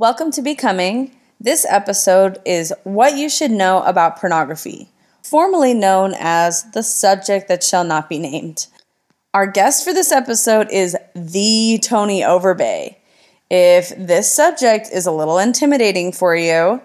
Welcome to Becoming. This episode is What You Should Know About Pornography, formerly known as The Subject That Shall Not Be Named. Our guest for this episode is the Tony Overbay. If this subject is a little intimidating for you,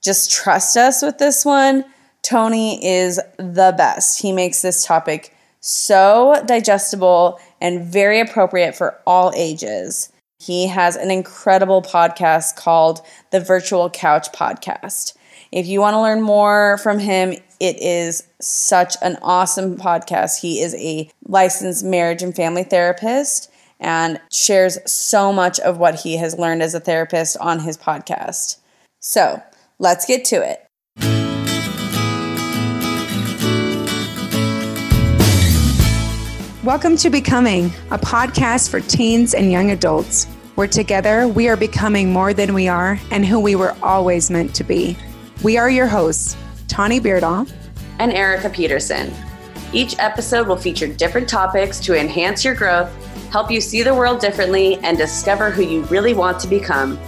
just trust us with this one. Tony is the best. He makes this topic so digestible and very appropriate for all ages. He has an incredible podcast called the Virtual Couch Podcast. If you want to learn more from him, it is such an awesome podcast. He is a licensed marriage and family therapist and shares so much of what he has learned as a therapist on his podcast. So let's get to it. Welcome to Becoming, a podcast for teens and young adults, where together we are becoming more than we are and who we were always meant to be. We are your hosts, Tawny Beardaw and Erica Peterson. Each episode will feature different topics to enhance your growth, help you see the world differently, and discover who you really want to become.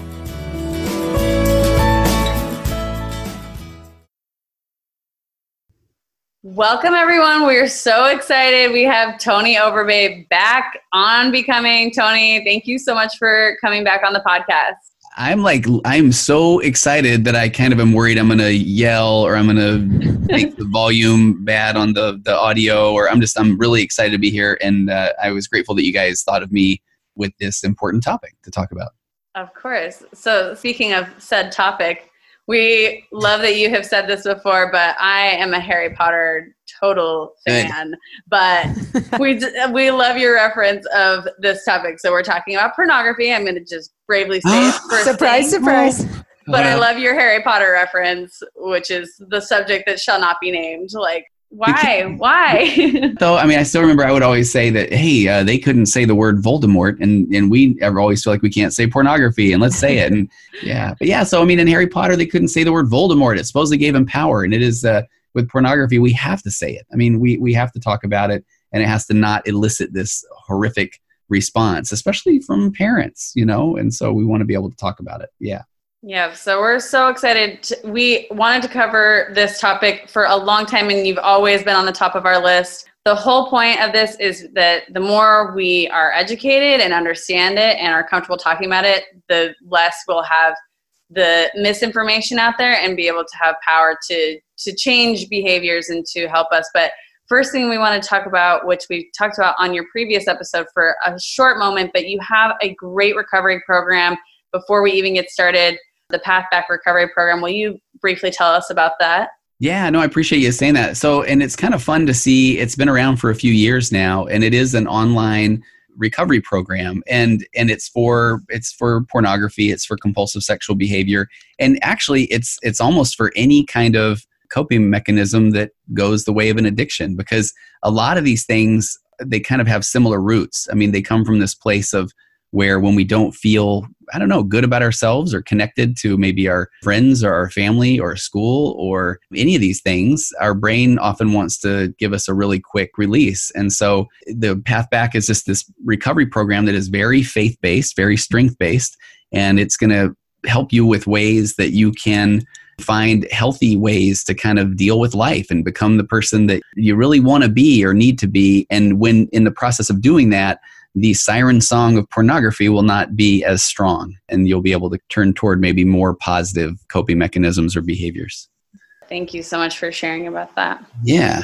Welcome, everyone. We're so excited. We have Tony Overbay back on Becoming. Tony, thank you so much for coming back on the podcast. I'm like, I'm so excited that I kind of am worried I'm going to yell or I'm going to make the volume bad on the, the audio, or I'm just, I'm really excited to be here. And uh, I was grateful that you guys thought of me with this important topic to talk about. Of course. So, speaking of said topic, we love that you have said this before, but I am a Harry Potter total fan. Good. But we we love your reference of this topic. So we're talking about pornography. I'm going to just bravely say it. surprise, thing. surprise. But I love your Harry Potter reference, which is the subject that shall not be named. Like why? Why? so, I mean, I still remember I would always say that, hey, uh, they couldn't say the word Voldemort, and, and we ever always feel like we can't say pornography, and let's say it. And yeah, but yeah, so I mean, in Harry Potter, they couldn't say the word Voldemort. It supposedly gave him power, and it is uh, with pornography, we have to say it. I mean, we, we have to talk about it, and it has to not elicit this horrific response, especially from parents, you know, and so we want to be able to talk about it. Yeah. Yeah, so we're so excited. To, we wanted to cover this topic for a long time, and you've always been on the top of our list. The whole point of this is that the more we are educated and understand it and are comfortable talking about it, the less we'll have the misinformation out there and be able to have power to to change behaviors and to help us. But first thing we want to talk about, which we talked about on your previous episode for a short moment, but you have a great recovery program. Before we even get started, the Path Back Recovery Program. Will you briefly tell us about that? Yeah, no, I appreciate you saying that. So, and it's kind of fun to see. It's been around for a few years now, and it is an online recovery program and and it's for it's for pornography it's for compulsive sexual behavior and actually it's it's almost for any kind of coping mechanism that goes the way of an addiction because a lot of these things they kind of have similar roots i mean they come from this place of where when we don't feel i don't know good about ourselves or connected to maybe our friends or our family or school or any of these things our brain often wants to give us a really quick release. And so the path back is just this recovery program that is very faith based very strength based and it's going to help you with ways that you can find healthy ways to kind of deal with life and become the person that you really want to be or need to be. And when in the process of doing that the siren song of pornography will not be as strong and you'll be able to turn toward maybe more positive coping mechanisms or behaviors. Thank you so much for sharing about that. Yeah.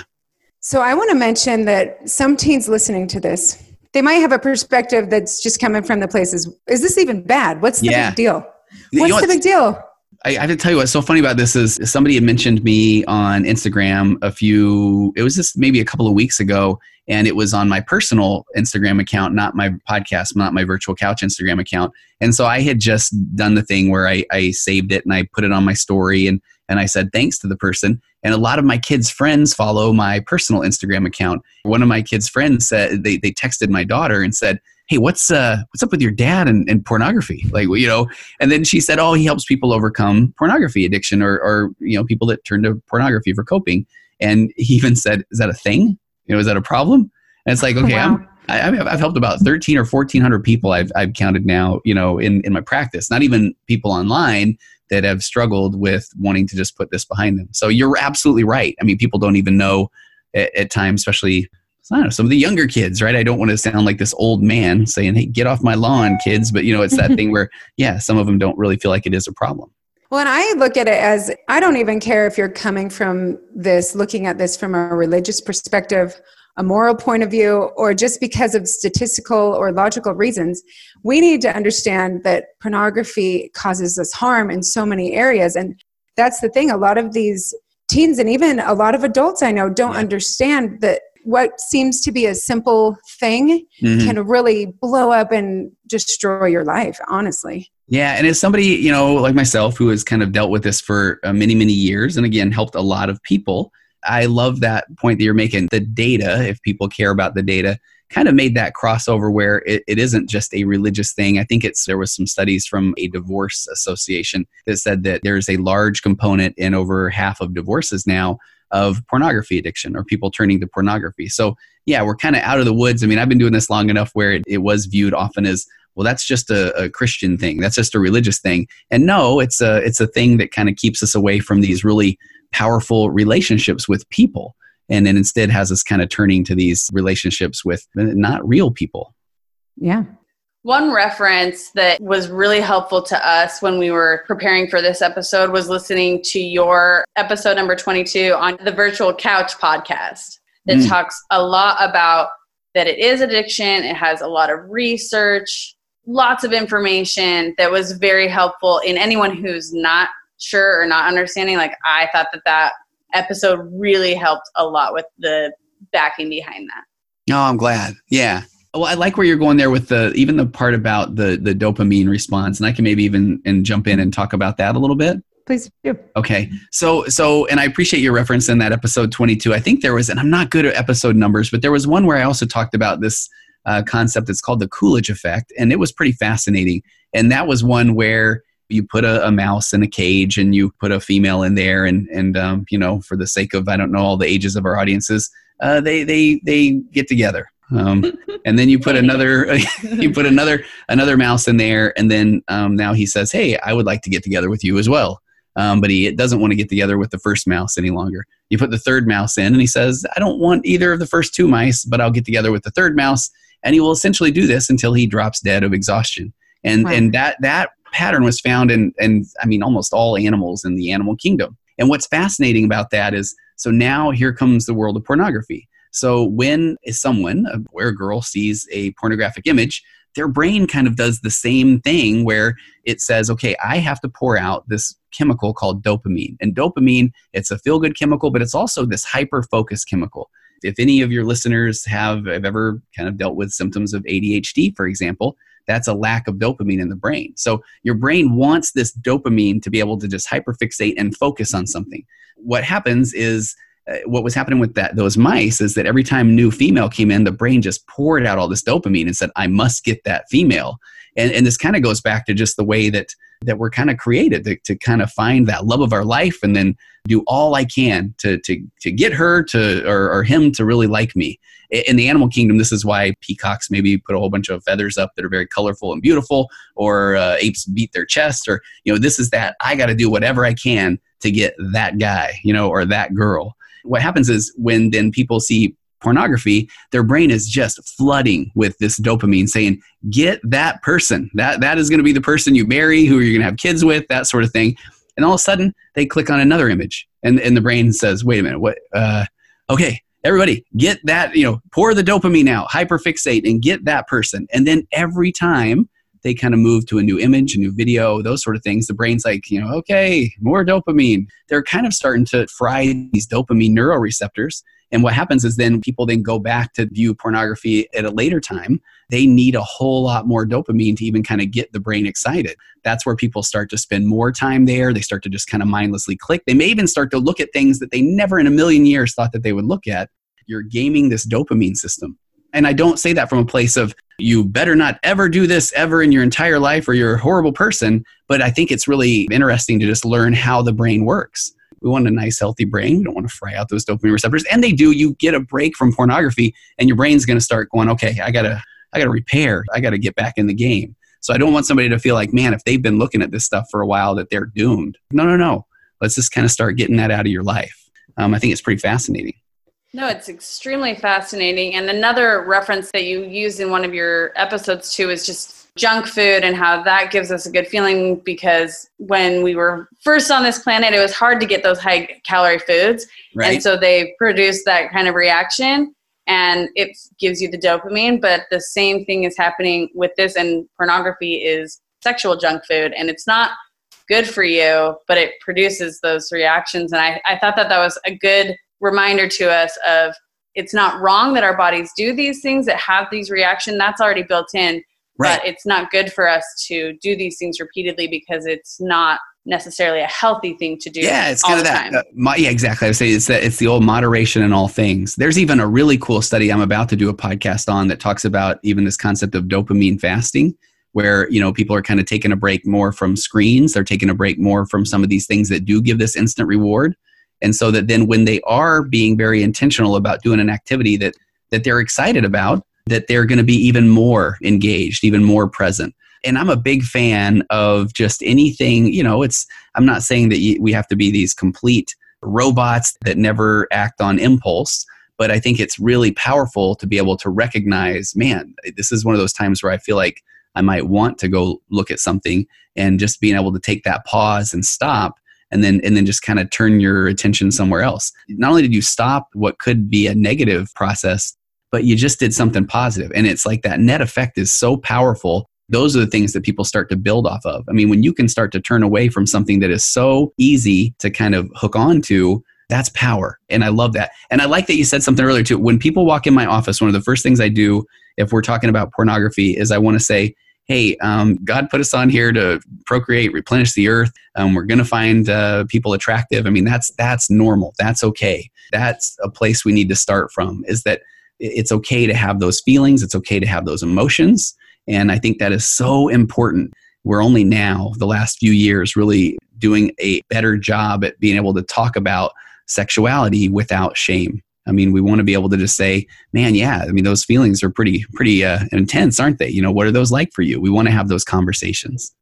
So I want to mention that some teens listening to this, they might have a perspective that's just coming from the places. Is this even bad? What's the yeah. big deal? What's you know the big deal? I, have to tell you what's so funny about this is somebody had mentioned me on Instagram a few, it was just maybe a couple of weeks ago, and it was on my personal Instagram account, not my podcast, not my virtual couch Instagram account. And so I had just done the thing where I, I saved it and I put it on my story and and I said thanks to the person. And a lot of my kids' friends follow my personal Instagram account. One of my kids' friends said they, they texted my daughter and said, hey what's uh what's up with your dad and, and pornography like you know and then she said oh he helps people overcome pornography addiction or or you know people that turn to pornography for coping and he even said is that a thing you know is that a problem and it's like okay wow. i'm I, I've, I've helped about 13 or 1400 people I've, I've counted now, you know, in, in my practice, not even people online that have struggled with wanting to just put this behind them. So you're absolutely right. I mean, people don't even know at, at times, especially I don't know, some of the younger kids, right? I don't want to sound like this old man saying, "Hey, get off my lawn, kids." But you know, it's that thing where, yeah, some of them don't really feel like it is a problem. Well, and I look at it as I don't even care if you're coming from this, looking at this from a religious perspective, a moral point of view, or just because of statistical or logical reasons. We need to understand that pornography causes us harm in so many areas. And that's the thing. A lot of these teens and even a lot of adults I know don't yeah. understand that what seems to be a simple thing mm-hmm. can really blow up and destroy your life, honestly. Yeah, and as somebody, you know, like myself who has kind of dealt with this for uh, many, many years and again helped a lot of people, I love that point that you're making. The data, if people care about the data, kind of made that crossover where it, it isn't just a religious thing. I think it's there was some studies from a divorce association that said that there's a large component in over half of divorces now of pornography addiction or people turning to pornography. So yeah, we're kind of out of the woods. I mean, I've been doing this long enough where it, it was viewed often as well that's just a, a, christian thing. That's just a religious thing. And no it's a it's a thing that kind of keeps us away from these really powerful relationships with people. And then instead has us kind of turning to these relationships with uh, not real people. Yeah one reference that was really helpful to us when we were preparing for this episode was listening to your episode number 22 on the virtual couch podcast that mm. talks a lot about that it is addiction it has a lot of research lots of information that was very helpful in anyone who's not sure or not understanding. Like I thought that that episode really helped a lot with the backing behind that. Oh, I'm glad. Yeah. Well, I like where you're going there with the even the part about the the dopamine response, and I can maybe even and jump in and talk about that a little bit. Please do. Okay. So so and I appreciate your reference in that episode 22. I think there was, and I'm not good at episode numbers, but there was one where I also talked about this uh, concept that's called the Coolidge effect, and it was pretty fascinating. And that was one where you put a, a, mouse in a cage and you put a female in there, and and um, you know, for the sake of I don't know all the ages of our audiences, uh, they they they get together. Um, and then you put another you put another another mouse in there, and then um, now he says, "Hey, I would like to get together with you as well." Um, but he doesn't want to get together with the first mouse any longer. You put the third mouse in, and he says, "I don't want either of the first two mice, but I'll get together with the third mouse." and he will essentially do this until he drops dead of exhaustion. And wow. and that that pattern was found in and I mean almost all animals in the animal kingdom. And what's fascinating about that is so now here comes the world of pornography. So when someone, a where a girl sees a pornographic image, their brain kind of does the same thing where it says, okay, I have to pour out this chemical called dopamine. And dopamine, it's a feel good chemical, but it's also this hyper focus chemical if any of your listeners have, have ever kind of dealt with symptoms of ADHD, for example, that's a lack of dopamine in the brain. So your brain wants this dopamine to be able to just hyperfixate and focus on something. What happens is what was happening with that those mice is that every time new female came in, the brain just poured out all this dopamine and said, "I must get that female." And and this kind of goes back to just the way that that we're kind of created to, to kind of find that love of our life and then do all I can to, to, to get her to or, or him to really like me. In the animal kingdom, this is why peacocks maybe put a whole bunch of feathers up that are very colorful and beautiful, or uh, apes beat their chest, or you know, this is that I got to do whatever I can to get that guy, you know, or that girl. What happens is when then people see pornography, their brain is just flooding with this dopamine saying, get that person. That, that is going to be the person you marry, who you're going to have kids with, that sort of thing. And all of a sudden, they click on another image. And, and the brain says, wait a minute, what? Uh, okay, everybody, get that, you know, pour the dopamine out, hyperfixate, and get that person. And then every time they kind of move to a new image, a new video, those sort of things, the brain's like, you know, okay, more dopamine. They're kind of starting to fry these dopamine neuroreceptors and what happens is then people then go back to view pornography at a later time. They need a whole lot more dopamine to even kind of get the brain excited. That's where people start to spend more time there. They start to just kind of mindlessly click. They may even start to look at things that they never in a million years thought that they would look at. You're gaming this dopamine system. And I don't say that from a place of you better not ever do this ever in your entire life or you're a horrible person. But I think it's really interesting to just learn how the brain works We want a nice, healthy brain. We don't want to fry out those dopamine receptors. And they do. You get a break from pornography, and your brain's going to start going, okay, I gotta, I gotta repair. I gotta get back in the game. So I don't want somebody to feel like, man, if they've been looking at this stuff for a while, that they're doomed. No, no, no. Let's just kind of start getting that out of your life. Um, I think it's pretty fascinating. No, it's extremely fascinating. And another reference that you use in one of your episodes too is just junk food and how that gives us a good feeling because when we were first on this planet, it was hard to get those high calorie foods. Right. And so they produce that kind of reaction and it gives you the dopamine. But the same thing is happening with this, and pornography is sexual junk food, and it's not good for you, but it produces those reactions. And I, I thought that that was a good reminder to us of it's not wrong that our bodies do these things that have these reactions that's already built in right. but it's not good for us to do these things repeatedly because it's not necessarily a healthy thing to do. Yeah, it's kind of that. Uh, my, yeah, exactly. I would say it's that it's the old moderation in all things. There's even a really cool study I'm about to do a podcast on that talks about even this concept of dopamine fasting, where you know people are kind of taking a break more from screens. They're taking a break more from some of these things that do give this instant reward, and so that then when they are being very intentional about doing an activity that that they're excited about, that they're going to be even more engaged, even more present. And i'm a big fan of just anything you know it's i'm not saying that we have to be these complete robots that never act on impulse but i think it's really powerful to be able to recognize man this is one of those times where i feel like i might want to go look at something and just being able to take that pause and stop and then and then just kind of turn your attention somewhere else not only did you stop what could be a negative process but you just did something positive. and it's like that net effect is so powerful those are the things that people start to build off of. I mean, when you can start to turn away from something that is so easy to kind of hook on to, that's power. And I love that. And I like that you said something earlier too. When people walk in my office, one of the first things I do if we're talking about pornography is I want to say, hey, um, God put us on here to procreate, replenish the earth. Um, we're going to find uh, people attractive. I mean, that's that's normal. That's okay. That's a place we need to start from. Is that it's okay to have those feelings. It's okay to have those emotions. And I think that is so important. We're only now, the last few years, really doing a better job at being able to talk about sexuality without shame. I mean, we want to be able to just say, man, yeah, I mean, those feelings are pretty, pretty uh, intense, aren't they? You know, what are those like for you? We want to have those conversations.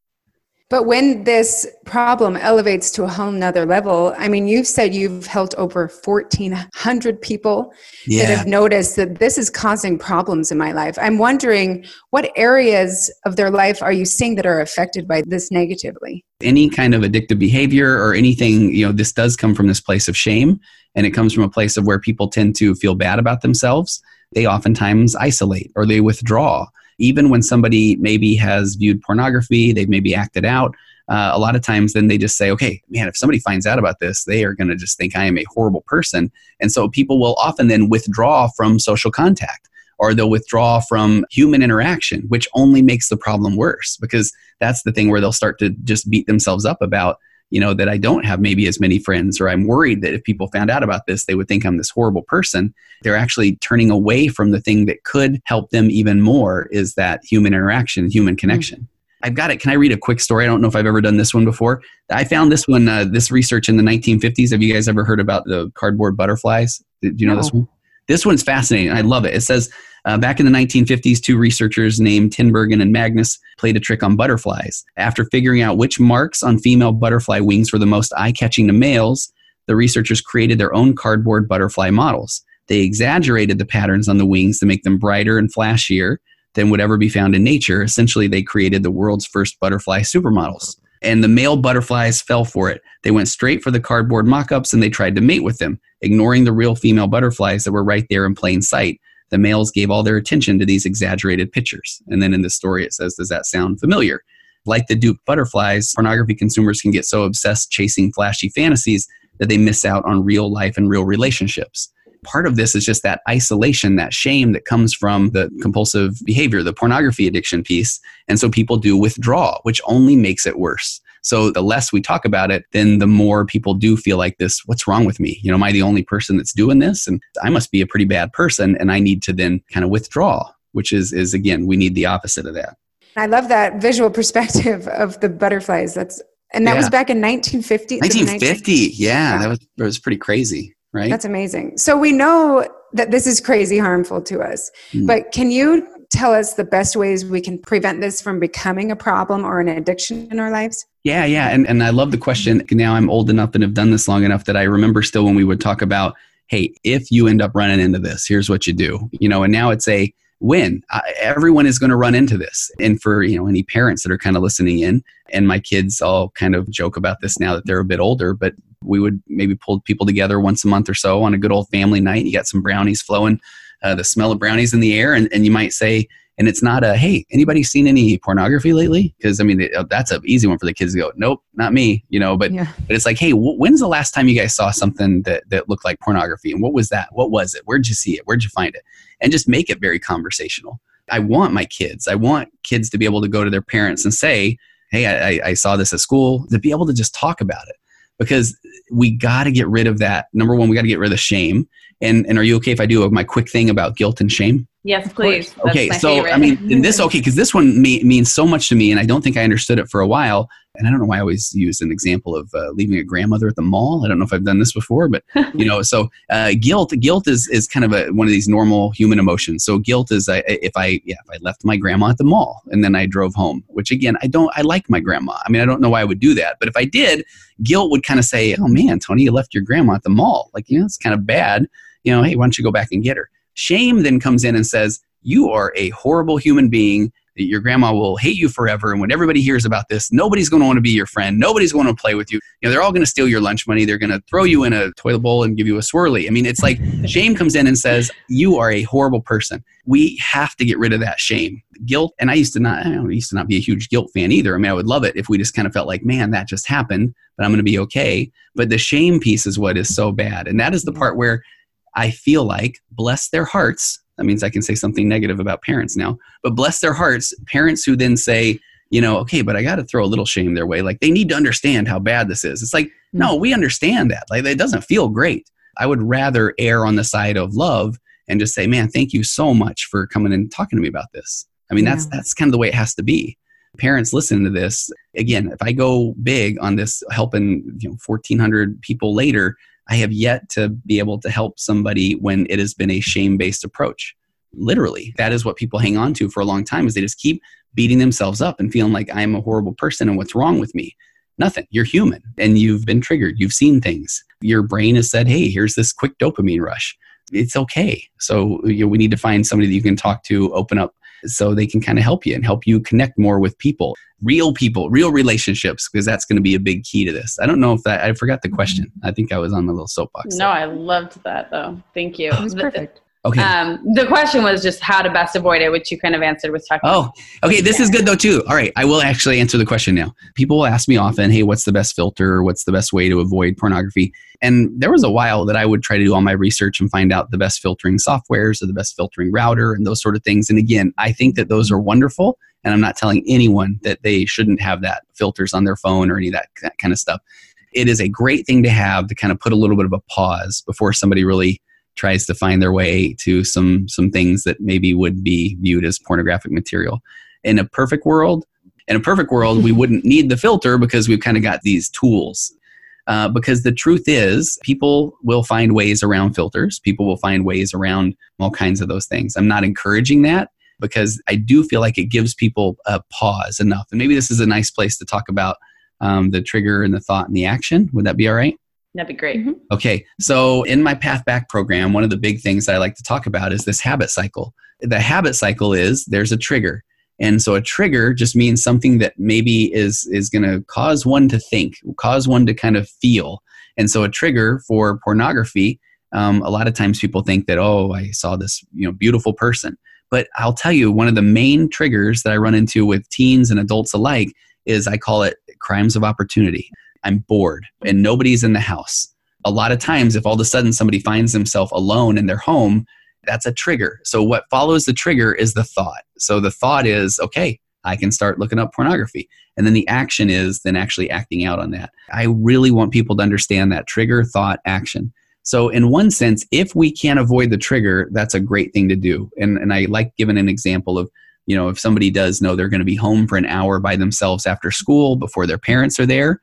But when this problem elevates to a whole nother level, I mean, you've said you've helped over 1,400 people yeah. that have noticed that this is causing problems in my life. I'm wondering what areas of their life are you seeing that are affected by this negatively? Any kind of addictive behavior or anything, you know, this does come from this place of shame and it comes from a place of where people tend to feel bad about themselves. They oftentimes isolate or they withdraw even when somebody maybe has viewed pornography, they've maybe acted out. Uh, a lot of times, then they just say, okay, man, if somebody finds out about this, they are going to just think I am a horrible person. And so people will often then withdraw from social contact or they'll withdraw from human interaction, which only makes the problem worse because that's the thing where they'll start to just beat themselves up about you know that i don't have maybe as many friends or i'm worried that if people found out about this they would think i'm this horrible person they're actually turning away from the thing that could help them even more is that human interaction human mm-hmm. connection mm-hmm. I've got it. Can I read a quick story? I don't know if I've ever done this one before. I found this one, uh, this research in the 1950s. Have you guys ever heard about the cardboard butterflies? Do you know no. this one? This one's fascinating. I love it. It says uh, back in the 1950s, two researchers named Tinbergen and Magnus played a trick on butterflies. After figuring out which marks on female butterfly wings were the most eye catching to males, the researchers created their own cardboard butterfly models. They exaggerated the patterns on the wings to make them brighter and flashier than would ever be found in nature. Essentially, they created the world's first butterfly supermodels. And the male butterflies fell for it. They went straight for the cardboard mock ups and they tried to mate with them, ignoring the real female butterflies that were right there in plain sight the males gave all their attention to these exaggerated pictures. And then in the story, it says, Does that sound familiar? Like the duped butterflies, pornography consumers can get so obsessed chasing flashy fantasies that they miss out on real life and real relationships. Part of this is just that isolation, that shame that comes from the compulsive behavior, the pornography addiction piece. And so people do withdraw, which only makes it worse. So the less we talk about it, then the more people do feel like this, what's wrong with me? You know, am I the only person that's doing this? And I must be a pretty bad person and I need to then kind of withdraw, which is is again, we need the opposite of that. I love that visual perspective of the butterflies. That's And that Yeah. was back in 1950. 1950. Yeah, that was that was pretty crazy, right? That's amazing. So we know that this is crazy harmful to us. Mm. But can you tell us the best ways we can prevent this from becoming a problem or an addiction in our lives? Yeah, yeah. And, and I love the question. Now I'm old enough and have done this long enough that I remember still when we would talk about, hey, if you end up running into this, here's what you do. You know, and now it's a win. Uh, everyone is going to run into this. And for, you know, any parents that are kind of listening in, and my kids all kind of joke about this now that they're a bit older, but we would maybe pull people together once a month or so on a good old family night. You got some brownies flowing, uh, the smell of brownies in the air, and, and you might say, and it's not a hey anybody seen any pornography lately? Because i mean it, that's an easy one for the kids to go nope not me you know but Yeah. but it's like hey wh- when's the last time you guys saw something that that looked like pornography and what was that? What was it? Where'd you see it? Where'd you find it? And just make it very conversational. I want my kids i want kids to be able to go to their parents and say hey i, I- I saw this at school to be able to just talk about it because we got to get rid of that number one we got to get rid of the shame and and are you okay if i do my quick thing about guilt and shame Yes, please. Okay so favorite. i mean in this okay because this one me, means so much to me and i don't think i understood it for a while and i don't know why i always use an example of uh, leaving a grandmother at the mall. I don't know if i've done this before but you know so uh, guilt guilt is is kind of a, one of these normal human emotions. So guilt is I, if i yeah if i left my grandma at the mall and then i drove home which again i don't i like my grandma. I mean i don't know why i would do that but if i did guilt would kind of say oh man tony you left your grandma at the mall. Like you know it's kind of bad. You know hey why don't you go back and get her shame then comes in and says you are a horrible human being that your grandma will hate you forever and when everybody hears about this nobody's going to want to be your friend nobody's going to play with you. You know they're all going to steal your lunch money they're going to throw you in a toilet bowl and give you a swirly. I mean it's like shame comes in and says you are a horrible person. We have to get rid of that shame. Guilt and i used to not i used to not be a huge guilt fan either. I mean i would love it if we just kind of felt like man that just happened but i'm going to be okay. But the shame piece is what is so bad and that is the mm. part where I feel like, bless their hearts. That means I can say something negative about parents now, but bless their hearts, parents who then say, you know, okay, but I got to throw a little shame their way. Like they need to understand how bad this is. It's like, hmm. no, we understand that. Like it doesn't feel great. I would rather err on the side of love and just say, man, thank you so much for coming and talking to me about this. I mean, that's that's kind of the way it has to be. Parents listen to this. Again, if I go big on this helping, you know, 1400 people later, I have yet to be able to help somebody when it has been a shame-based approach. Literally, that is what people hang on to for a long time is they just keep beating themselves up and feeling like I'm a horrible person and what's wrong with me. Nothing. You're human and you've been triggered. You've seen things. Your brain has said, "Hey, here's this quick dopamine rush." It's okay. So you know, we need to find somebody that you can talk to, open up so they can kind of help you and help you connect more with people real people real relationships because that's going to be a big key to this i don't know if that i forgot the mm-hmm. question i think i was on the little soapbox no, I loved that though. Thank you. It was perfect. Okay. Um, the question was just how to best avoid it, which you kind of answered with talking. oh okay this is good though too. All right i will actually answer the question now. People will ask me often hey what's the best filter? What's the best way to avoid pornography? And there was a while that i would try to do all my research and find out the best filtering softwares or the best filtering router and those sort of things. And again i think that those are wonderful and i'm not telling anyone that they shouldn't have that filters on their phone or any of that, that kind of stuff. It is a great thing to have to kind of put a little bit of a pause before somebody really tries to find their way to some some things that maybe would be viewed as pornographic material. In a perfect world in a perfect world we wouldn't need the filter because we've kind of got these tools. Uh, because the truth is people will find ways around filters. People will find ways around all kinds of those things. I'm not encouraging that because i do feel like it gives people a pause enough. And maybe this is a nice place to talk about um, the trigger and the thought and the action. Would that be all right That'd be great. Okay, so in my Path Back program, one of the big things that I like to talk about is this habit cycle. The habit cycle is there's a trigger. And so a trigger just means something that maybe is is going to cause one to think, cause one to kind of feel. And so a trigger for pornography, um, a lot of times people think that oh, I saw this you know beautiful person. But I'll tell you, one of the main triggers that I run into with teens and adults alike is I call it crimes of opportunity. I'm bored and nobody's in the house. A lot of times, if all of a sudden somebody finds themselves alone in their home, that's a trigger. So, what follows the trigger is the thought. So, the thought is, okay, I can start looking up pornography. And then the action is then actually acting out on that. I really want people to understand that trigger, thought, action. So, in one sense, if we can't avoid the trigger, that's a great thing to do. And, and I like giving an example of You know, if somebody does know they're going to be home for an hour by themselves after school before their parents are there,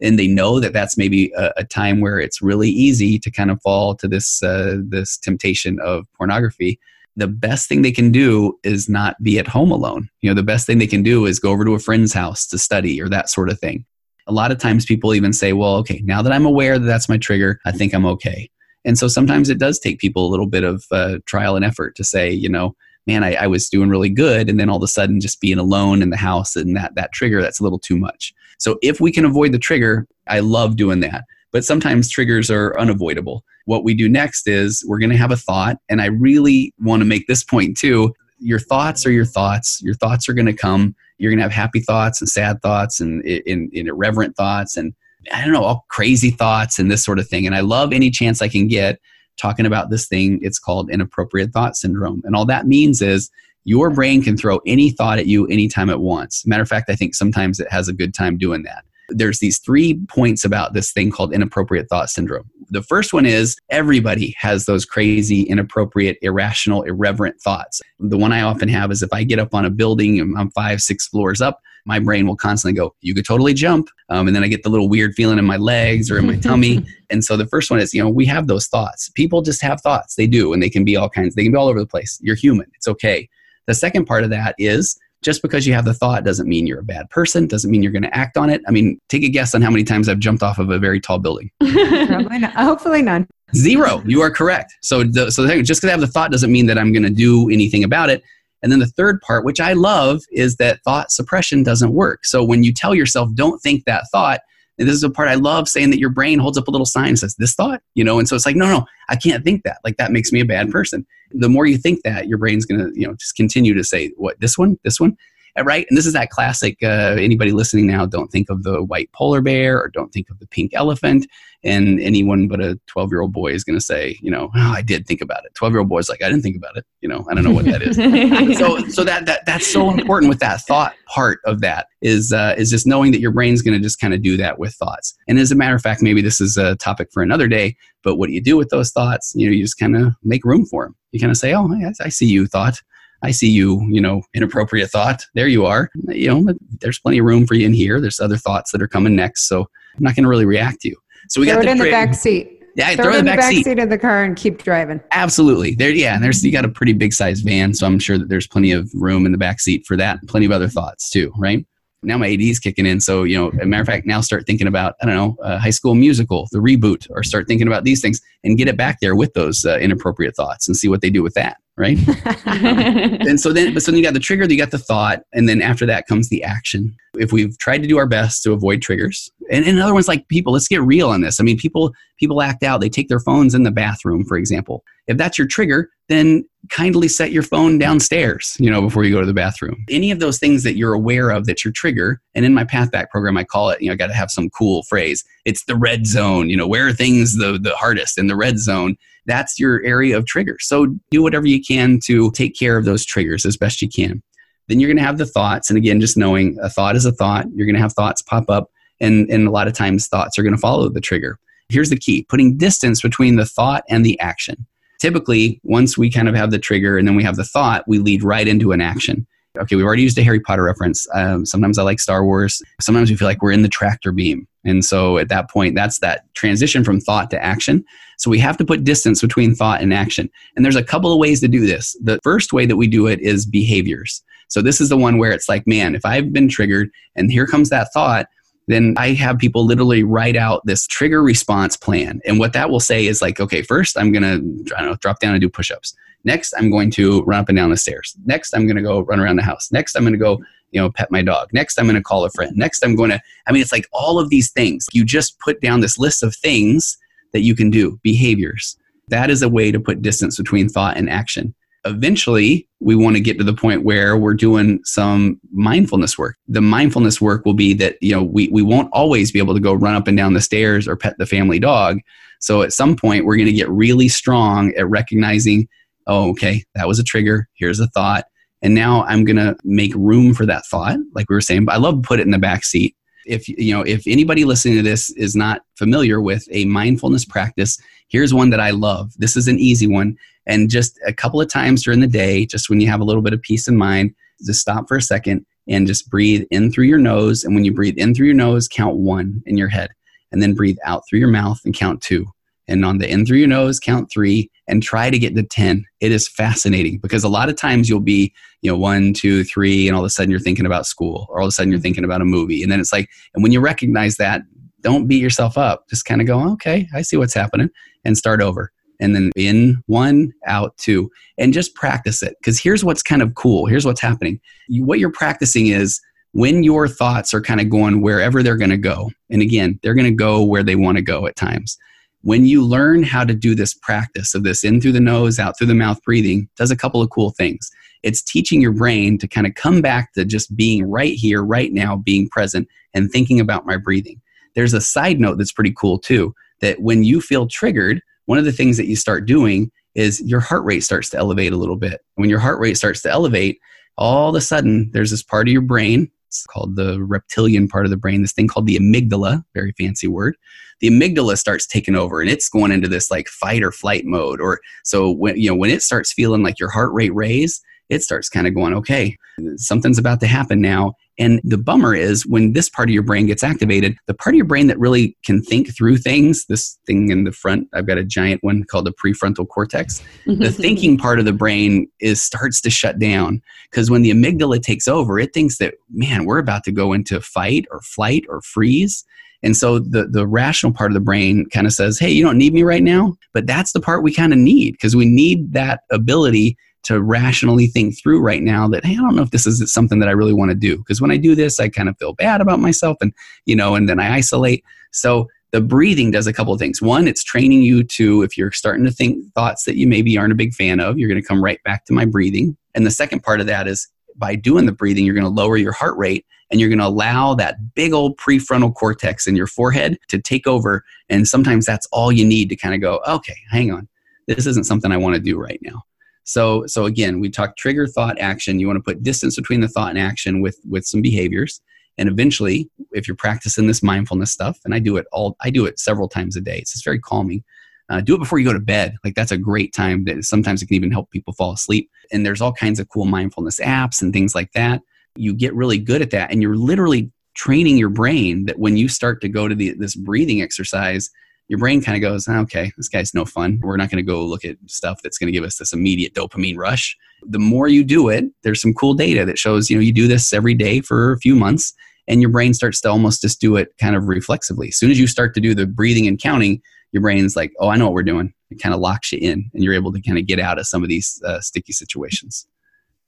and they know that that's maybe a, a time where it's really easy to kind of fall to this uh, this temptation of pornography the best thing they can do is not be at home alone. You know, the best thing they can do is go over to a friend's house to study or that sort of thing. A lot of times people even say, well, okay, now that I'm aware that that's my trigger, I think I'm okay. And so sometimes it does take people a little bit of uh, trial and effort to say, you know, man, I, I, was doing really good. And then all of a sudden just being alone in the house and that, that trigger, that's a little too much. So if we can avoid the trigger, I love doing that. But sometimes triggers are unavoidable. What we do next is we're going to have a thought. And I really want to make this point too. Your thoughts are your thoughts. Your thoughts are going to come. You're going to have happy thoughts and sad thoughts and, and, and irreverent thoughts and I don't know, all crazy thoughts and this sort of thing. And I love any chance I can get talking about this thing. It's called inappropriate thought syndrome. And all that means is your brain can throw any thought at you anytime it wants. Matter of fact, I think sometimes it has a good time doing that. There's these three points about this thing called inappropriate thought syndrome. The first one is everybody has those crazy, inappropriate, irrational, irreverent thoughts. The one I often have is if I get up on a building and I'm five, six floors up, my brain will constantly go, You could totally jump. Um, and then I get the little weird feeling in my legs or in my tummy. And so the first one is, you know, we have those thoughts. People just have thoughts. They do, and they can be all kinds, they can be all over the place. You're human. It's okay. The second part of that is just because you have the thought doesn't mean you're a bad person, doesn't mean you're going to act on it. I mean, take a guess on how many times I've jumped off of a very tall building. Probably not. Hopefully none. Zero. You are correct. So, the, so the thing, just because I have the thought doesn't mean that I'm going to do anything about it. And then the third part, which I love, is that thought suppression doesn't work. So when you tell yourself, don't think that thought, and this is a part I love saying that your brain holds up a little sign and says, this thought, you know, and so it's like, no, no, I can't think that. Like that makes me a bad person. The more you think that, your brain's going to, you know, just continue to say, what, this one, this one right? And this is that classic. Uh, anybody listening now, don't think of the white polar bear or don't think of the pink elephant. And anyone but a 12 year old boy is going to say, you know, oh, I did think about it. 12 year old boy's like, I didn't think about it. You know, I don't know what that is. so, so that, that, that's so important with that thought part of that is, uh, is just knowing that your brain's going to just kind of do that with thoughts. And as a matter of fact, maybe this is a topic for another day, but what do you do with those thoughts? You know, you just kind of make room for them. You kind of say, oh, I, I see you thought. I see you, you know, inappropriate thought. There you are. You know, there's plenty of room for you in here. There's other thoughts that are coming next. So I'm not going to really react to you. So we throw got it in the back seat. Yeah, throw, throw it in the back, seat. seat. of the car and keep driving. Absolutely. There, yeah. And there's you got a pretty big size van, so I'm sure that there's plenty of room in the back seat for that. Plenty of other thoughts too, right? now my AD is kicking in. So, you know, a matter of fact, now start thinking about, I don't know, uh, high school musical, the reboot, or start thinking about these things and get it back there with those uh, inappropriate thoughts and see what they do with that. Right. and so then, but so then you got the trigger, you got the thought, and then after that comes the action. If we've tried to do our best to avoid triggers, and, and another one's like people, let's get real on this. I mean, people, people act out. They take their phones in the bathroom, for example. If that's your trigger, then kindly set your phone downstairs, you know, before you go to the bathroom. Any of those things that you're aware of that your trigger, and in my path back program, I call it, you know, I got to have some cool phrase. It's the red zone, you know, where are things the, the hardest and the red zone? That's your area of trigger. So do whatever you can to take care of those triggers as best you can. Then you're going to have the thoughts. And again, just knowing a thought is a thought, you're going to have thoughts pop up. And, and a lot of times thoughts are going to follow the trigger. Here's the key putting distance between the thought and the action typically once we kind of have the trigger and then we have the thought we lead right into an action okay we've already used a harry potter reference. Um, sometimes i like star wars. Sometimes we feel like we're in the tractor beam. And so at that point that's that transition from thought to action. So we have to put distance between thought and action. And there's a couple of ways to do this. The first way that we do it is behaviors. So this is the one where it's like man if i've been triggered and here comes that thought then I have people literally write out this trigger response plan. And what that will say is like, okay, first I'm to I don't know, drop down and do push ups. Next, I'm going to run up and down the stairs. Next, I'm to go run around the house. Next, I'm to go, you know, pet my dog. Next, I'm to call a friend. Next, I'm to, I mean, it's like all of these things. You just put down this list of things that you can do, behaviors. That is a way to put distance between thought and action eventually we want to get to the point where we're doing some mindfulness work. The mindfulness work will be that you know we, we won't always be able to go run up and down the stairs or pet the family dog. So at some point we're going to get really strong at recognizing oh okay that was a trigger. Here's a thought. And now i'm going to make room for that thought like we were saying. But i love to put it in the back seat if you know if anybody listening to this is not familiar with a mindfulness practice here's one that i love this is an easy one and just a couple of times during the day just when you have a little bit of peace in mind just stop for a second and just breathe in through your nose. And when you breathe in through your nose, count one in your head. And then breathe out through your mouth and count two. And on the in through your nose, count three and try to get to 10. It is fascinating because a lot of times you'll be, you know, one, two, three, and all of a sudden you're thinking about school or all of a sudden you're mm-hmm. thinking about a movie. And then it's like, and when you recognize that, don't beat yourself up. Just kind of go, okay, I see what's happening and start over and then in one, out two, and just practice it. Because here's what's kind of cool. Here's what's happening. You, what you're practicing is when your thoughts are kind of going wherever they're going to go. And again, they're going to go where they want to go at times. When you learn how to do this practice of this in through the nose, out through the mouth breathing, does a couple of cool things. It's teaching your brain to kind of come back to just being right here, right now, being present, and thinking about my breathing. There's a side note that's pretty cool too that when you feel triggered, one of the things that you start doing is your heart rate starts to elevate a little bit. When your heart rate starts to elevate, all of a sudden there's this part of your brain, it's called the reptilian part of the brain, this thing called the amygdala, very fancy word. The amygdala starts taking over and it's going into this like fight or flight mode. Or so when you know when it starts feeling like your heart rate raise, it starts kind of going, okay, something's about to happen now. And the bummer is when this part of your brain gets activated, the part of your brain that really can think through things, this thing in the front, I've got a giant one called the prefrontal cortex. Mm-hmm, the mm-hmm. thinking part of the brain is starts to shut down because when the amygdala takes over, it thinks that, man, we're about to go into fight or flight or freeze. And so the, the rational part of the brain kind of says, hey, you don't need me right now. But that's the part we kind of need because we need that ability to rationally think through right now that hey i don't know if this is something that i really want to do. Because when i do this i kind of feel bad about myself and you know and then i isolate. So the breathing does a couple of things. One it's training you to if you're starting to think thoughts that you maybe aren't a big fan of you're going to come right back to my breathing. And the second part of that is by doing the breathing you're going to lower your heart rate and you're going to allow that big old prefrontal cortex in your forehead to take over. And sometimes that's all you need to kind of go okay hang on. This isn't something i want to do right now so, so again, we talk trigger, thought, action. You want to put distance between the thought and action with with some behaviors. And eventually, if you're practicing this mindfulness stuff, and I do it all, I do it several times a day. It's just very calming. Uh, do it before you go to bed. Like that's a great time. That sometimes it can even help people fall asleep. And there's all kinds of cool mindfulness apps and things like that. You get really good at that, and you're literally training your brain that when you start to go to the, this breathing exercise, your brain kind of goes, ah, okay, this guy's no fun. We're not going to go look at stuff that's going to give us this immediate dopamine rush. The more you do it, there's some cool data that shows, you know, you do this every day for a few months and your brain starts to almost just do it kind of reflexively. As soon as you start to do the breathing and counting, your brain's like, oh, I know what we're doing. It kind of locks you in and you're able to kind of get out of some of these uh, sticky situations.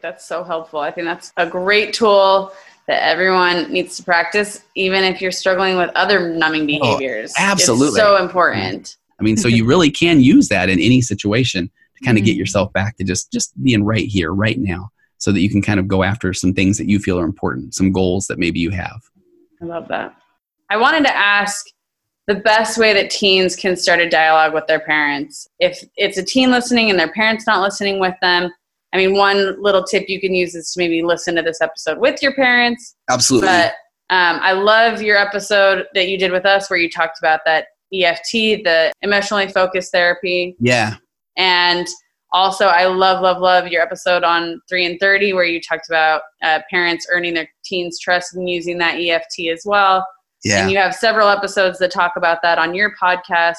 That's so helpful. I think that's a great tool that everyone needs to practice, even if you're struggling with other numbing oh, behaviors. Oh, absolutely. It's so important. I mean, so you really can use that in any situation to kind of get mm-hmm. yourself back to just just being right here, right now, so that you can kind of go after some things that you feel are important, some goals that maybe you have. I love that. I wanted to ask the best way that teens can start a dialogue with their parents. If it's a teen listening and their parents not listening with them, I mean, one little tip you can use is to maybe listen to this episode with your parents. Absolutely. But um, I love your episode that you did with us where you talked about that EFT, the emotionally focused therapy. Yeah. And also, I love, love, love your episode on 3 and 30 where you talked about uh, parents earning their teens' trust and using that EFT as well. Yeah. And you have several episodes that talk about that on your podcast.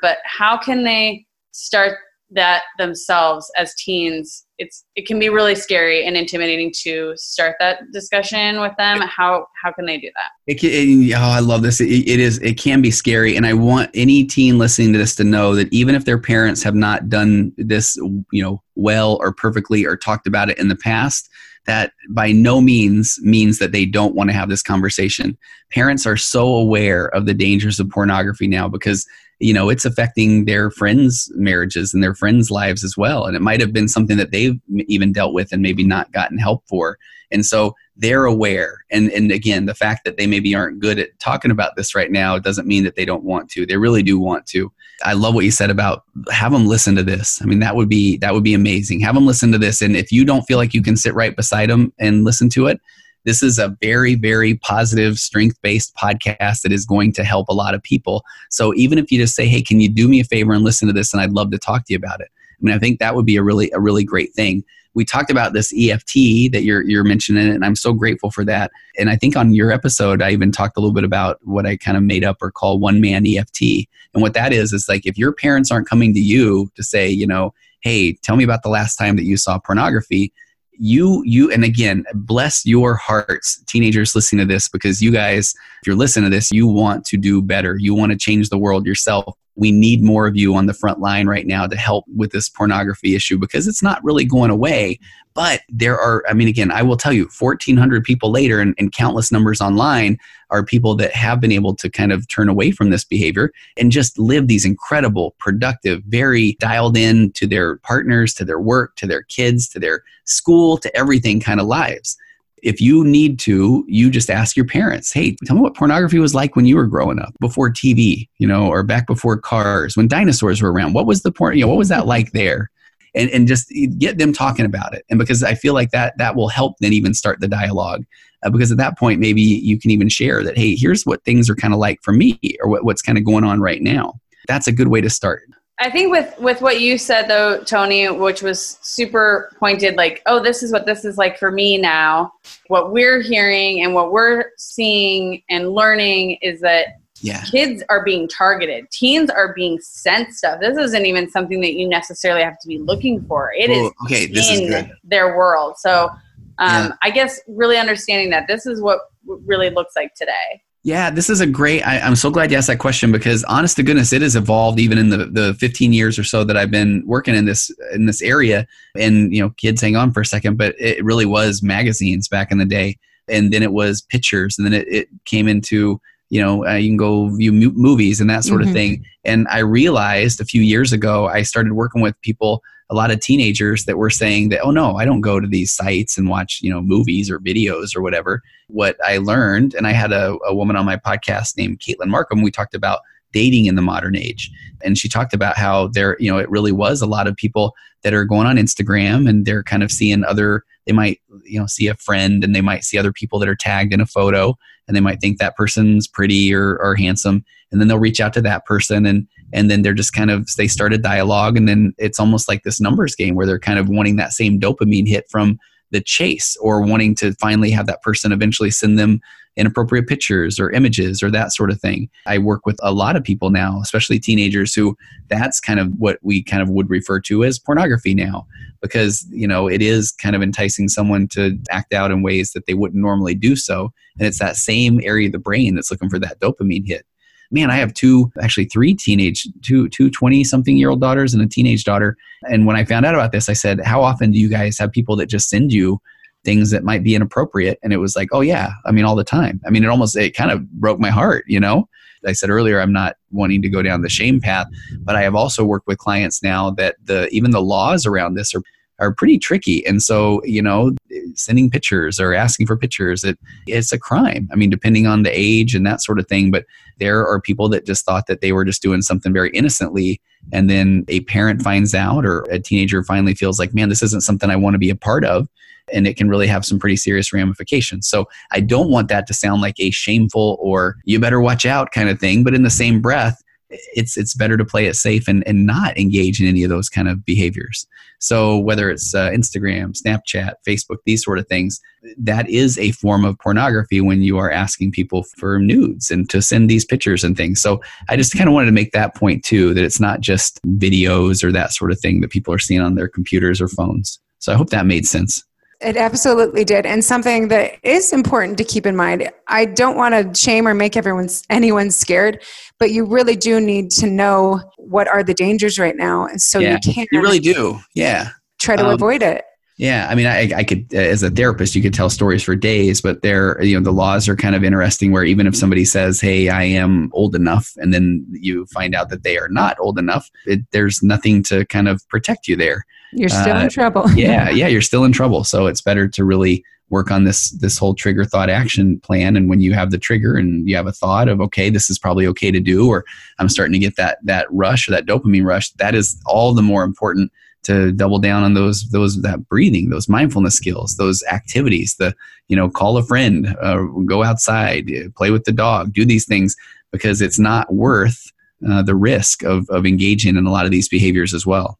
But how can they start that themselves as teens it's it can be really scary and intimidating to start that discussion with them. How how can they do that? It can, it, oh i love this. It, it is it can be scary and i want any teen listening to this to know that even if their parents have not done this you know well or perfectly or talked about it in the past that by no means means that they don't want to have this conversation. Parents are so aware of the dangers of pornography now because you know it's affecting their friends marriages and their friends lives as well. And it might have been something that they've even dealt with and maybe not gotten help for. And so they're aware. And and again the fact that they maybe aren't good at talking about this right now doesn't mean that they don't want to. They really do want to. I love what you said about have them listen to this. I mean that would be that would be amazing. Have them listen to this. And if you don't feel like you can sit right beside them and listen to it this is a very, very positive, strength based podcast that is going to help a lot of people. So even if you just say, hey, can you do me a favor and listen to this? And I'd love to talk to you about it. I mean, I think that would be a really, a really great thing. we talked about this EFT that you're you're mentioning, and I'm so grateful for that. And I think on your episode, I even talked a little bit about what I kind of made up or call one man EFT. And what that is is like if your parents aren't coming to you to say, you know, hey, tell me about the last time that you saw pornography you you and again bless your hearts teenagers listening to this because you guys if you're listening to this you want to do better. You want to change the world yourself we need more of you on the front line right now to help with this pornography issue because it's not really going away. But there are, I mean, again, I will tell you, 1,400 people later and, and, countless numbers online are people that have been able to kind of turn away from this behavior and just live these incredible, productive, very dialed in to their partners, to their work, to their kids, to their school, to everything kind of lives if you need to, you just ask your parents, hey, tell me what pornography was like when you were growing up, before TV, you know, or back before cars, when dinosaurs were around. What was the porn, you know, what was that like there? And, and just get them talking about it. And because I feel like that that will help then even start the dialogue. Uh, because at that point, maybe you can even share that, hey, here's what things are kind of like for me or what, what's kind of going on right now. That's a good way to start. I think with with what you said though, Tony, which was super pointed, like, oh, this is what this is like for me now. What we're hearing and what we're seeing and learning is that yeah. kids are being targeted. Teens are being sent stuff. This isn't even something that you necessarily have to be looking for. It is okay, this in is their world. So um, yeah. I guess really understanding that this is what really looks like today. Yeah, this is a great. I, am so glad you asked that question because, honest to goodness, it has evolved even in the, the 15 years or so that I've been working in this in this area. And you know, kids, hang on for a second, but it really was magazines back in the day, and then it was pictures, and then it, it came into you know uh, you can go view movies and that sort mm-hmm. of thing. And I realized a few years ago, I started working with people a lot of teenagers that were saying that, oh no, I don't go to these sites and watch, you know, movies or videos or whatever. What I learned, and I had a, a woman on my podcast named Caitlin Markham, we talked about dating in the modern age. And she talked about how there, you know, it really was a lot of people that are going on Instagram and they're kind of seeing other, they might, you know, see a friend and they might see other people that are tagged in a photo and they might think that person's pretty or, or handsome. And then they'll reach out to that person and and then they're just kind of they start a dialogue and then it's almost like this numbers game where they're kind of wanting that same dopamine hit from the chase or wanting to finally have that person eventually send them inappropriate pictures or images or that sort of thing. I work with a lot of people now, especially teenagers who that's kind of what we kind of would refer to as pornography now because, you know, it is kind of enticing someone to act out in ways that they wouldn't normally do so and it's that same area of the brain that's looking for that dopamine hit man, I have two, actually three teenage, two, two 20 something year old daughters and a teenage daughter. And when I found out about this, I said, how often do you guys have people that just send you things that might be inappropriate? And it was like, oh yeah, I mean, all the time. I mean, it almost, it kind of broke my heart, you know? I said earlier, I'm not wanting to go down the shame path, but I have also worked with clients now that the even the laws around this are are pretty tricky. And so, you know, sending pictures or asking for pictures, it, it's a crime. I mean, depending on the age and that sort of thing. But there are people that just thought that they were just doing something very innocently. And then a parent finds out or a teenager finally feels like, man, this isn't something I want to be a part of. And it can really have some pretty serious ramifications. So I don't want that to sound like a shameful or you better watch out kind of thing. But in the same breath, it's it's better to play it safe and, and not engage in any of those kind of behaviors. So whether it's uh, instagram snapchat facebook these sort of things that is a form of pornography when you are asking people for nudes and to send these pictures and things. So i just kind of wanted to make that point too that it's not just videos or that sort of thing that people are seeing on their computers or phones. So i hope that made sense it absolutely did. And something that is important to keep in mind. I don't want to shame or make everyone's anyone scared, but you really do need to know what are the dangers right now. And So yeah, you can't. You really do. Yeah. Try to um, avoid it. Yeah, I mean, I, I could, as a therapist, you could tell stories for days, but there, you know, the laws are kind of interesting. Where even if somebody says, "Hey, I am old enough," and then you find out that they are not old enough, it, there's nothing to kind of protect you there. You're still uh, in trouble. yeah, yeah, you're still in trouble. So it's better to really work on this this whole trigger thought action plan and when you have the trigger and you have a thought of okay this is probably okay to do or i'm starting to get that that rush or that dopamine rush that is all the more important to double down on those those that breathing those mindfulness skills those activities the you know call a friend uh, go outside play with the dog do these things because it's not worth uh, the risk of, of engaging in a lot of these behaviors as well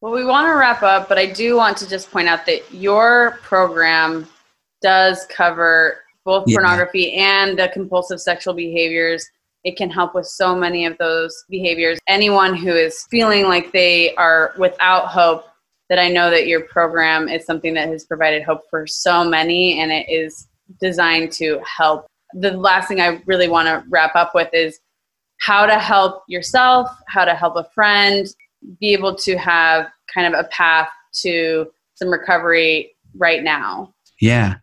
Well, we want to wrap up, but I do want to just point out that your program does cover both Yeah. pornography and the compulsive sexual behaviors. It can help with so many of those behaviors. Anyone who is feeling like they are without hope, that I know that your program is something that has provided hope for so many and it is designed to help. The last thing I really want to wrap up with is how to help yourself, how to help a friend, be able to have kind of a path to some recovery right now. Yeah,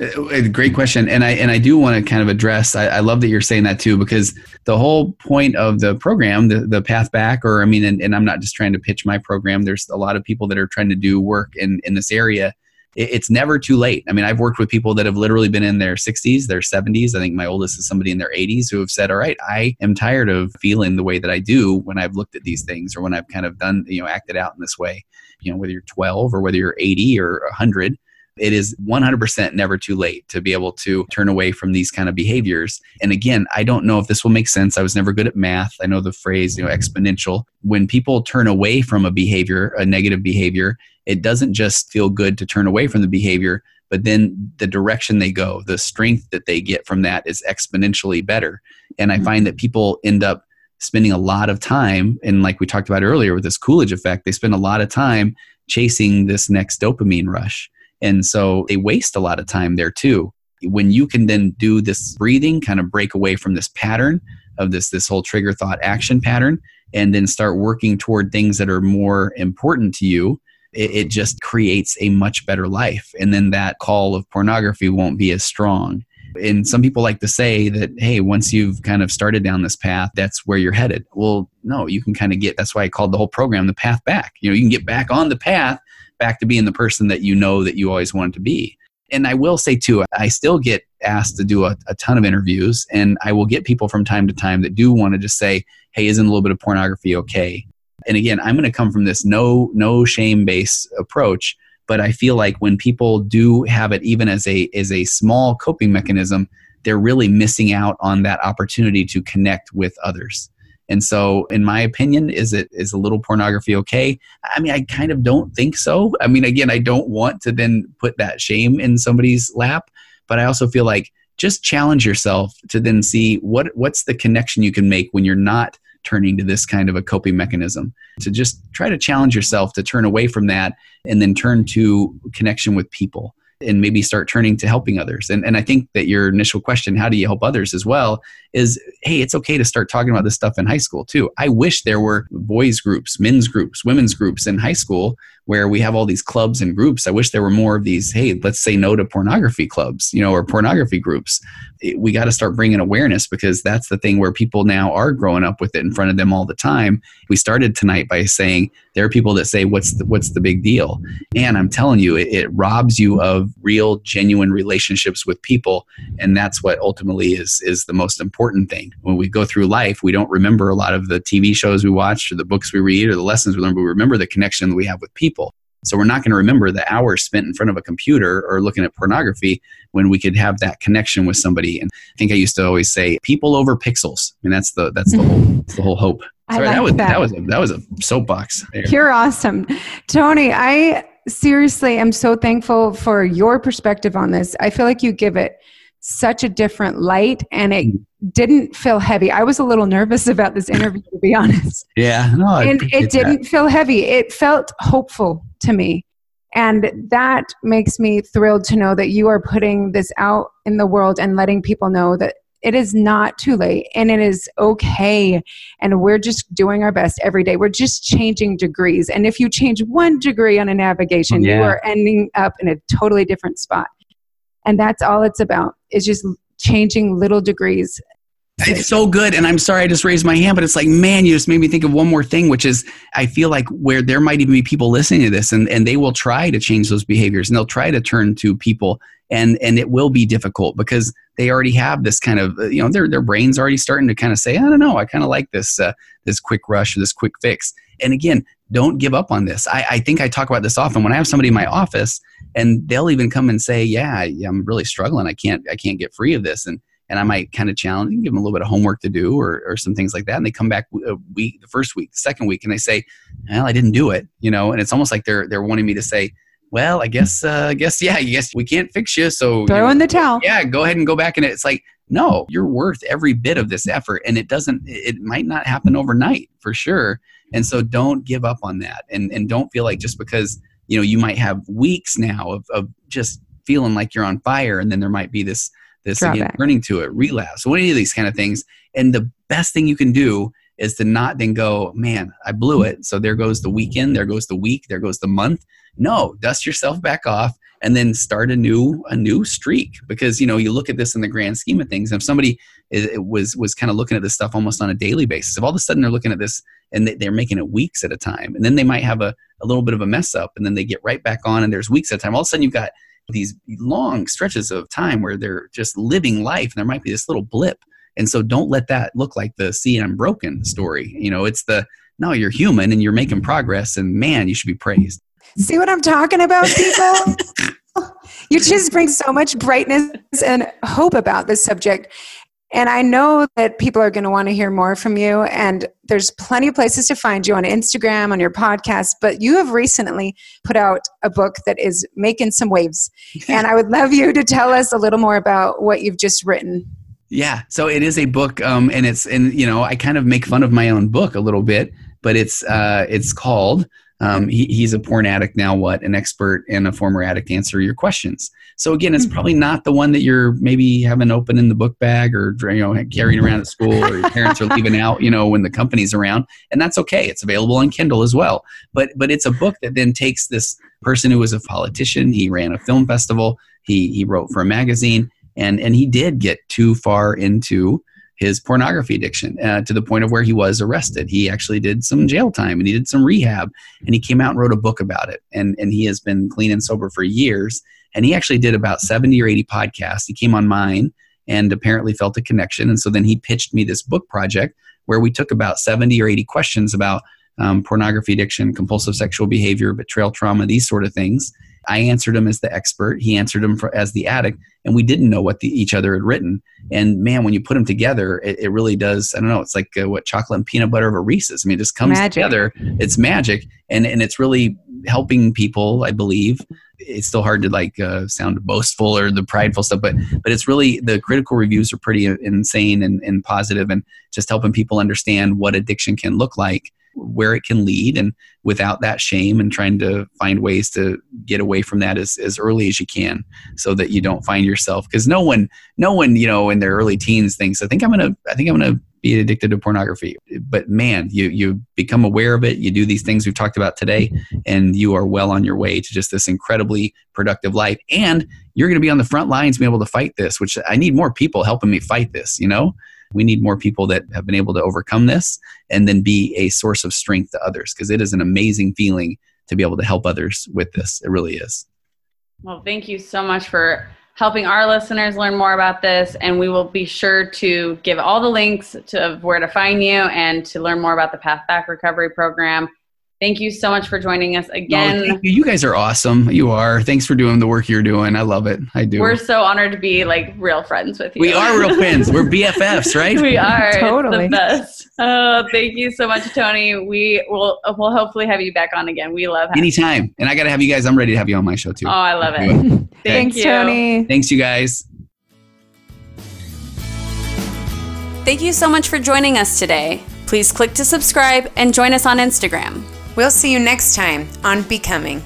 Uh, great question, and I and I do want to kind of address. I, I love that you're saying that too, because the whole point of the program, the the path back, or I mean, and, and I'm not just trying to pitch my program. There's a lot of people that are trying to do work in in this area. It, it's never too late. I mean, I've worked with people that have literally been in their 60s, their 70s. I think my oldest is somebody in their 80s who have said, "All right, I am tired of feeling the way that I do when I've looked at these things, or when I've kind of done, you know, acted out in this way." You know, whether you're 12 or whether you're 80 or 100 it is 100% never too late to be able to turn away from these kind of behaviors. And again, I don't know if this will make sense. I was never good at math. I know the phrase, you know, exponential. When people turn away from a behavior, a negative behavior, it doesn't just feel good to turn away from the behavior, but then the direction they go, the strength that they get from that is exponentially better. And I mm-hmm. find that people end up spending a lot of time, and like we talked about earlier with this Coolidge effect, they spend a lot of time chasing this next dopamine rush. And so they waste a lot of time there too. When you can then do this breathing, kind of break away from this pattern of this this whole trigger thought action pattern, and then start working toward things that are more important to you, it, it just creates a much better life. And then that call of pornography won't be as strong. And some people like to say that, hey, once you've kind of started down this path, that's where you're headed. Well, no, you can kind of get, that's why I called the whole program the path back. You know, you can get back on the path, back to being the person that you know that you always wanted to be. And I will say too, I still get asked to do a, a ton of interviews, and I will get people from time to time that do want to just say, hey, isn't a little bit of pornography okay? And again, I'm going to come from this no, no shame based approach but i feel like when people do have it even as a as a small coping mechanism they're really missing out on that opportunity to connect with others. And so in my opinion is it is a little pornography okay? I mean i kind of don't think so. I mean again i don't want to then put that shame in somebody's lap but i also feel like just challenge yourself to then see what what's the connection you can make when you're not turning to this kind of a coping mechanism. To just try to challenge yourself to turn away from that and then turn to connection with people and maybe start turning to helping others. And, and I think that your initial question, how do you help others as well, is hey, it's okay to start talking about this stuff in high school too. I wish there were boys groups, men's groups, women's groups in high school where we have all these clubs and groups. I wish there were more of these, hey, let's say no to pornography clubs, you know, or pornography groups. We got to start bringing awareness because that's the thing where people now are growing up with it in front of them all the time. We started tonight by saying there are people that say, what's the, what's the big deal? And I'm telling you, it, it robs you of real, genuine relationships with people. And that's what ultimately is, is the most important thing. When we go through life, we don't remember a lot of the TV shows we watched or the books we read or the lessons we learn, but we remember the connection that we have with people. So we're not going to remember the hours spent in front of a computer or looking at pornography when we could have that connection with somebody. And I think I used to always say, "People over pixels." I mean, that's the that's the whole that's the whole hope. I Sorry, like that was that. that was a, that was a soapbox. there. You're awesome. Tony, I seriously am so thankful for your perspective on this. I feel like you give it such a different light and it mm. didn't feel heavy. I was a little nervous about this interview, to be honest. Yeah, no, and it didn't feel heavy. It felt hopeful to me. And that makes me thrilled to know that you are putting this out in the world and letting people know that it is not too late and it is okay. And we're just doing our best every day. We're just changing degrees. And if you change one degree on a navigation, you are ending up in a totally different spot. And that's all it's about is just changing little degrees. It's so good. And I'm sorry I just raised my hand, but it's like, man, you just made me think of one more thing, which is I feel like where there might even be people listening to this and, and they will try to change those behaviors and they'll try to turn to people and and it will be difficult because they already have this kind of uh, you know their their brains already starting to kind of say I don't know I kind of like this uh, this quick rush or this quick fix. And again don't give up on this. I, I think I talk about this often. When I have somebody in my office and they'll even come and say yeah, yeah I'm really struggling. I can't I can't get free of this. And and I might kind of challenge and give them a little bit of homework to do or, or some things like that. And they come back a week, the first week, the second week, and they say, well, I didn't do it, you know, and it's almost like they're, they're wanting me to say, well, I guess, uh, I guess, yeah, I guess we can't fix you. So throw you know, in the towel. Yeah, go ahead and go back. And it's like, no, you're worth every bit of this effort. And it doesn't, it might not happen overnight for sure. And so don't give up on that. And, and don't feel like just because, you know, you might have weeks now of, of just feeling like you're on fire. And then there might be this, this Drop again, turning to it, relapse, any of these kind of things. And the best thing you can do is to not then go, man, I blew it. So there goes the weekend, there goes the week, there goes the month. No, dust yourself back off and then start a new a new streak because you know you look at this in the grand scheme of things. And if somebody is, it was was kind of looking at this stuff almost on a daily basis, if all of a sudden they're looking at this and they, they're making it weeks at a time, and then they might have a, a little bit of a mess up, and then they get right back on, and there's weeks at a time. All of a sudden you've got these long stretches of time where they're just living life, and there might be this little blip. And so don't let that look like the see I'm broken story. You know, it's the no, you're human and you're making progress, and man, you should be praised. See what I'm talking about, people? you just bring so much brightness and hope about this subject. And I know that people are going to want to hear more from you. And there's plenty of places to find you on Instagram, on your podcast. But you have recently put out a book that is making some waves. and I would love you to tell us a little more about what you've just written. Yeah, so it is a book, um, and it's and you know I kind of make fun of my own book a little bit, but it's uh, it's called um, he, he's a porn addict now. What an expert and a former addict answer your questions. So again, it's probably not the one that you're maybe having open in the book bag or you know carrying around at school or your parents are leaving out. You know when the company's around, and that's okay. It's available on Kindle as well. But but it's a book that then takes this person who was a politician. He ran a film festival. He he wrote for a magazine and and he did get too far into his pornography addiction uh, to the point of where he was arrested. He actually did some jail time and he did some rehab, and he came out and wrote a book about it. and And he has been clean and sober for years. And he actually did about seventy or eighty podcasts. He came on mine and apparently felt a connection. And so then he pitched me this book project where we took about seventy or eighty questions about um, pornography addiction, compulsive sexual behavior, betrayal trauma, these sort of things. I answered him as the expert. He answered him for, as the addict, and we didn't know what the, each other had written. And man, when you put them together, it, it really does. I don't know. It's like uh, what chocolate and peanut butter of a Reese's. I mean, it just comes Magic. together. It's magic, and and it's really helping people. I believe it's still hard to like uh, sound boastful or the prideful stuff, but but it's really the critical reviews are pretty insane and, and positive, and just helping people understand what addiction can look like where it can lead and without that shame and trying to find ways to get away from that as, as early as you can so that you don't find yourself because no one no one you know in their early teens thinks i think i'm gonna i think i'm gonna be addicted to pornography. But man you you become aware of it you do these things we've talked about today and you are well on your way to just this incredibly productive life. And you're to be on the front lines being able to fight this which i need more people helping me fight this you know we need more people that have been able to overcome this and then be a source of strength to others because it is an amazing feeling to be able to help others with this. It really is. Well, thank you so much for helping our listeners learn more about this. And we will be sure to give all the links to where to find you and to learn more about the Path Back Recovery Program. Thank you so much for joining us again. No, you. you. guys are awesome. You are. Thanks for doing the work you're doing. I love it. I do. We're so honored to be like real friends with you. We are real friends. We're BFFs, right? we are. Totally. It's the best. Oh, thank you so much, Tony. We will we'll hopefully have you back on again. We love having anytime. And I got to have you guys. I'm ready to have you on my show too. Oh, I love it. Okay. Thanks, you. Tony. Thanks, you guys. Thank you so much for joining us today. Please click to subscribe and join us on Instagram. We'll see you next time on Becoming.